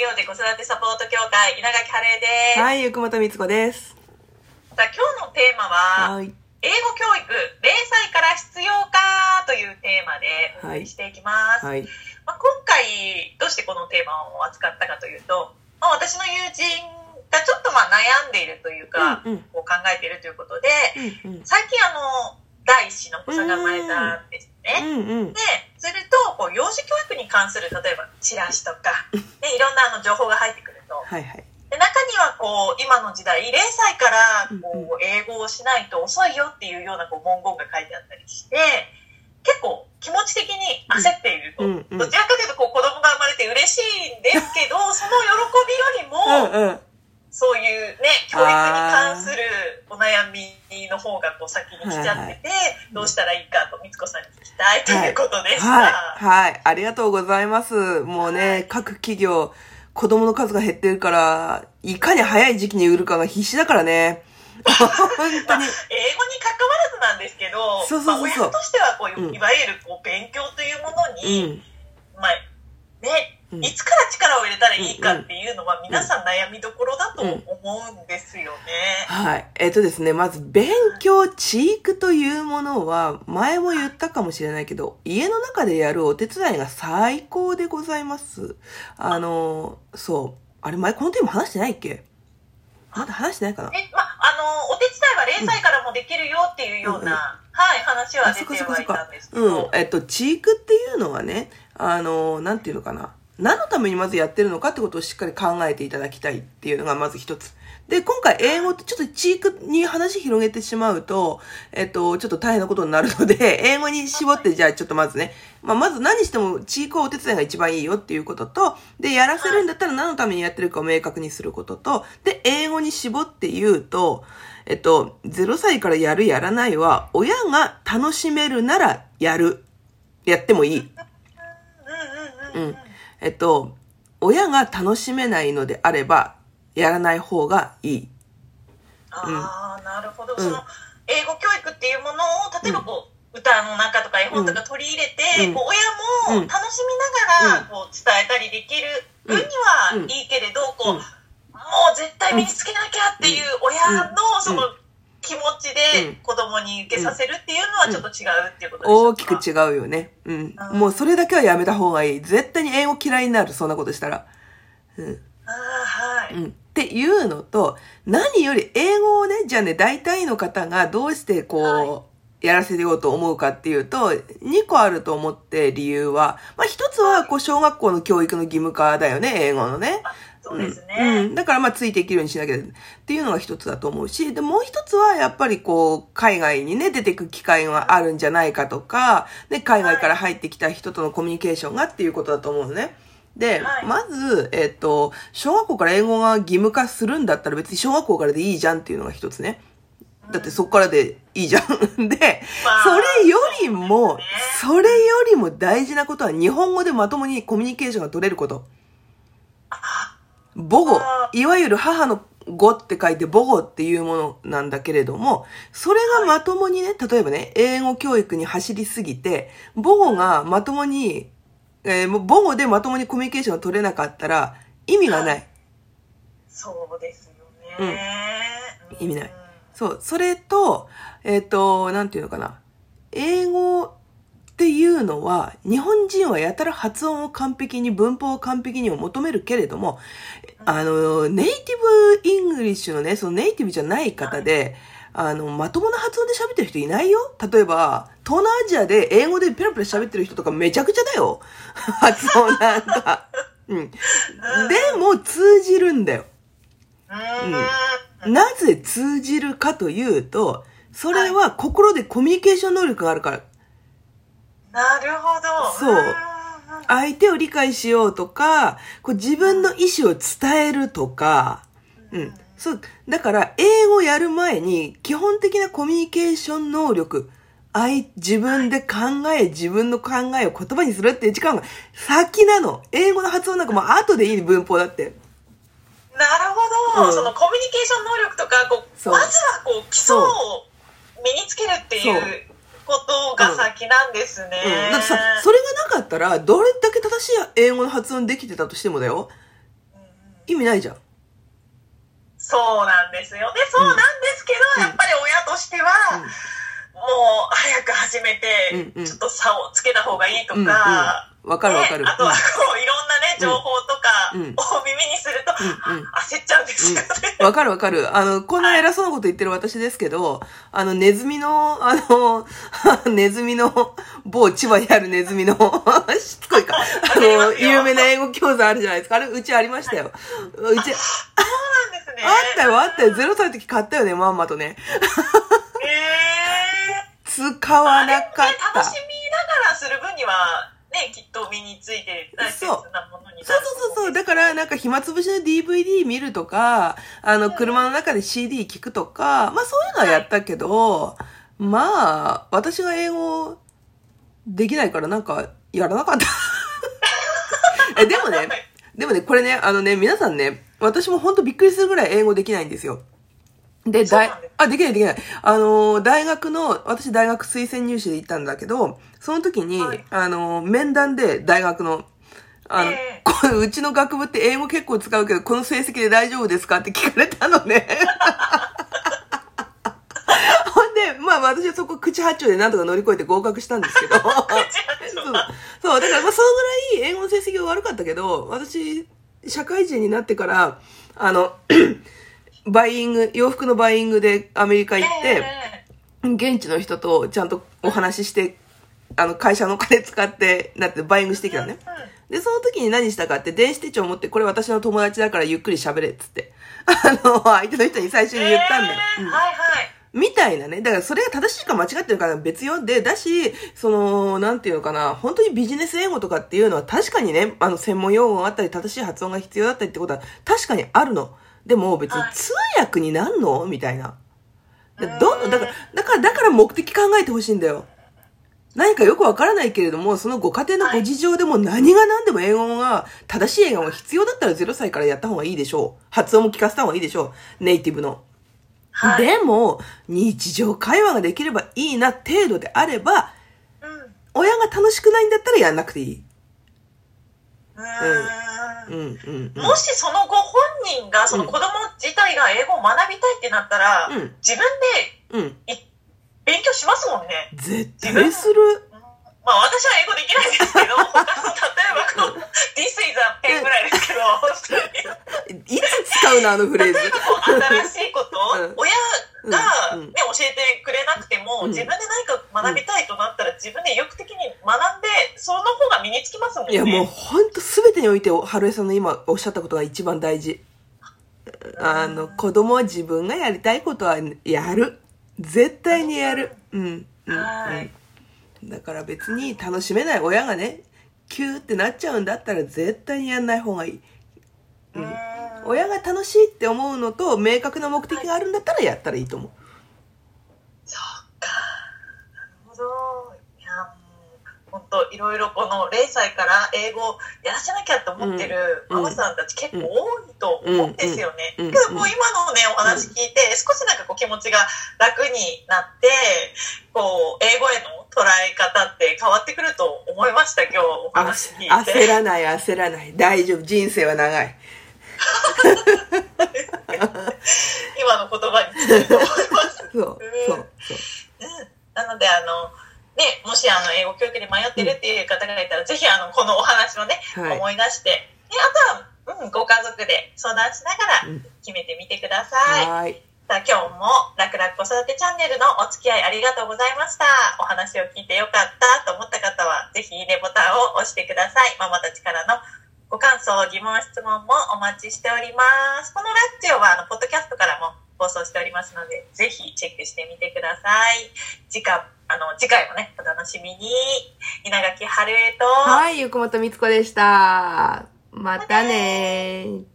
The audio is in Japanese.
業で子育てサポート協会稲垣晴恵です。はい、ゆくもとみつこです。さあ今日のテーマは、はい。英語教育0歳から必要かというテーマでお送りしていきます。はい。まあ、今回どうしてこのテーマを扱ったかというと、まあ、私の友人がちょっとまあ悩んでいるというか、うんうんこう考えているということで、うんうん。最近あの第一子のお子さんが生まれたんですね。うんうん。で、すると、こう、幼児教育に関する、例えば、チラシとか、ね、いろんなあの情報が入ってくると、はいはい。で中には、こう、今の時代、0歳からうん、こう、英語をしないと遅いよっていうような、こう、文言が書いてあったりして、結構、気持ち的に焦っていると。うんうんどちらかというと、こう、子供が生まれて嬉しいんですけど、その喜びよりも、うんうん。そういうね、教育に関するお悩みの方がこう先に来ちゃってて、どうしたらいいかと、みつこさんに聞きたいということでした。はい。はい。ありがとうございます。もうね、各企業、子供の数が減ってるから、いかに早い時期に売るかが必死だからね。本当まあ、英語にに。関わらずなんですけど、そうそうそうそうまあ、親としてはこう、うんいわゆるこう勉強というものうに、ん。まあ、ね、うんいつから力を入れたらいいかっていうのは皆さん悩みどころだと思うんですよね。はい。えっとですね、まず、勉強、知育というものは、前も言ったかもしれないけど、家の中でやるお手伝いが最高でございます。あの、そう。あれ、前このテーマ話してないっけ？まだ話してないかな？え、まあ、あの、お手伝いは0歳からもできるよっていうような、はい、話は出てはいたんです。けど、うん。えっと、知育っていうのはね、あの、なんていうのかな？何のためにまずやってるのかってことをしっかり考えていただきたいっていうのがまず一つ。で、今回英語ってちょっと知育に話広げてしまうと、えっと、ちょっと大変なことになるので、英語に絞ってじゃあちょっとまずね、まあ、まず何しても知育はお手伝いが一番いいよっていうことと、で、やらせるんだったら何のためにやってるかを明確にすることと、で、英語に絞って言うと、えっと、0歳からやるやらないは、親が楽しめるならやる。やってもいい。うん。えっと、親が楽しめないのであれば、やらない方がいい。ああ、なるほど。うん。その、英語教育っていうものを、例えばこう、歌の中とか絵本とか取り入れて、うん。こう親もうん。楽しみながら、うん。こう伝えたりできる分にうんはいいけれど、こう、うん。もう絶対身につけなきゃっていう親のその気持ちうんで子供に受けさせるっていうのはちょっと違うっていうことでしょう大かきく違うよね。うんあ。ーもうそれだけはやめた方がいい。絶対に英語嫌いになる、そんなことしたら。うん。ああ、はい。うん。っていうのと、何より英語をね、じゃあね、大体の方がどうしてこう、はやらせようと思うかっていうと、2個あると思って理由は、まあ一つはこう小学校の教育の義務化だよね、英語のね。そうですうん。ね。うんだからまあついていけるようにしなきゃっていうのが一つだと思うし、で、もう一つはやっぱりこう、海外にね、出てく機会があるんじゃないかとか、で、海外から入ってきた人とのコミュニケーションがっていうことだと思うのね。で、はいまず、えっ、と、小学校から英語が義務化するんだったら別に小学校からでいいじゃんっていうのが一つね。だってそこからでいいじゃん。で、まあそれよりも、それよりも大事なことは日本語でまともにコミュニケーションが取れること。母語あ、いわゆる母の語って書いて母語っていうものなんだけれども、それがまともにね、例えばね、英語教育に走りすぎて、母語がまともに、えー母語でまともにコミュニケーションが取れなかったら意味がない。そうですよね。意味ないそう、それと、えっ、と、なんていうのかな。英語っていうのは、日本人はやたら発音を完璧に、文法を完璧にを求めるけれども、あの、 native English のね、そのネイティブじゃない方で、あの、まともな発音で喋ってる人いないよ例えば、東南アジアで英語でペラペラ喋ってる人とかめちゃくちゃだよ。発音なんか。うん。でも通じるんだよ。うん。なぜ通じるかというと、それは心でコミュニケーション能力があるから。なるほど。そうん相手を理解しようとか、こう自分の意思を伝えるとか、うん。そう。だから、英語やる前に、基本的なコミュニケーション能力、相、自分で考え、自分の考えを言葉にするっていう時間が先なの。英語の発音なんかもう後でいい文法だって。なるほど、うん。そのコミュニケーション能力とかこうまずはこう基礎を身につけるっていそう。うことが先なんですね、うん。だってさ、それがなかったら、どれだけ正しい英語の発音できてたとしてもだよ。意味ないじゃん。そうなんですよ。ね。そうなんですけど、うん。やっぱり親としては、うん。もう早く始めて、ちょっと差をつけた方がいいとか、わかるわかる。ねあとはこういろんなね、情報とかをうん耳にすると、うんうん焦っちゃうんですよね。うんわかるわかる。あの、こんな偉そうなこと言ってる私ですけど、あの、ネズミの、あの、ネズミの、某千葉にあるネズミの、しつこいか、あの、有名な英語教材あるじゃないですか。あれ、うちありましたよ。うち、そうなんですね。あったよ、あったよ。ゼロ歳の時買ったよね、まんまとね。え使わなかっね、た。楽しみながらする分には、ね、きっと身について大切なものになるそうそうそうそう。だから、なんか暇つぶしの DVD 見るとか、あの、車の中で CD 聞くとか、まあそういうのはやったけど、まあ、私が英語できないからなんか、やらなかった。え、でもね、でもね、これね、あのね、皆さんね、私も本当びっくりするぐらい英語できないんですよ。で、大あ、できないできない。あのー、大学の、私大学推薦入試で行ったんだけど、その時に、はいあのー、面談で大学の、あの、ええこううちの学部って英語結構使うけど、この成績で大丈夫ですかって聞かれたのね。ほんで、まあ私はそこ口八丁でなんとか乗り越えて合格したんですけど。そう。そう、だからまあそのぐらい英語の成績が悪かったけど、私、社会人になってから、あの、バイイング、洋服のバイイングでアメリカ行って、え現地の人とちゃんとお話しして、あの、会社のお金使って、なってバイイングしてきたのね。で、その時に何したかって、電子手帳を持って、これ私の友達だからゆっくり喋れっつって。あの、相手の人に最初に言ったんだよ。うんえはいはい。みたいなね。だからそれが正しいか間違ってるかは別よ。で、だし、その、なんていうのかな、本当にビジネス英語とかっていうのは確かにね、あの、専門用語があったり、正しい発音が必要だったりってことは確かにあるの。でも別にはい通訳になんの？みたいな。でうんどんだから、だから、だから目的考えてほしいんだよ。何かよくわからないけれども、そのご家庭のご事情でも何が何でも英語が、正しい英語が必要だったら0歳からやった方がいいでしょう。発音も聞かせた方がいいでしょう。ネイティブの。はい。でも、日常会話ができればいいな程度であれば、うん。親が楽しくないんだったらやんなくていい。ううん。うん、うん。もしそのご本人が、その子供自体が英語を学びたいってなったら、うん自分で勉強しますもんね。絶対する。うんまあ私は英語できないですけど、他の例えばこう、This is a pen ぐらいですけど、本当に。いつ使うのあのフレーズ？例えばこう新しいこと親が、うんね、教えてくれなくても、うん自分で何か学びたいとなったら、自分で意欲的に学んで、その方が身につきますもんね。いや、もうほんと全てにおいて、春江さんの今おっしゃったことが一番大事。あの、子供は自分がやりたいことはやる。絶対にやる。うん。うん。はいうんだから別に楽しめない親がね、キューってなっちゃうんだったら絶対にやんない方がいい。うーん親が楽しいって思うのと明確な目的があるんだったらやったらいいと思う。そうか。なるほど。いや、もう、本当いろいろこの0歳から英語やらせなきゃと思ってるうんママさんたち結構多いと思うんですよね。うんうんけどこう今のね、お話聞いて、少しなんかこう気持ちが楽になって、こう、英語への捉え方って変わってくると思いました、今日お話聞いて。焦らない焦らない。大丈夫。人生は長い。今の言葉にしたいと思います。そう、そう、そう。なので、あの、ね、もしあの英語教育で迷ってるっていう方がいたら、ぜひあのこのお話をね、はい思い出して、であとは、うん、ご家族で相談しながらうん決めてみてください。はーい。さあ今日も楽々子育てチャンネルのお付き合いありがとうございました。お話を聞いてよかったと思った方は、ぜひいいねボタンを押してください。ママたちからのご感想、疑問、質問もお待ちしております。このラジオはあのポッドキャストからも放送しておりますので、ぜひチェックしてみてください。次回、あの、次回もね、お楽しみに。稲垣春江と、はい、ゆくもとみつこでした。またねー。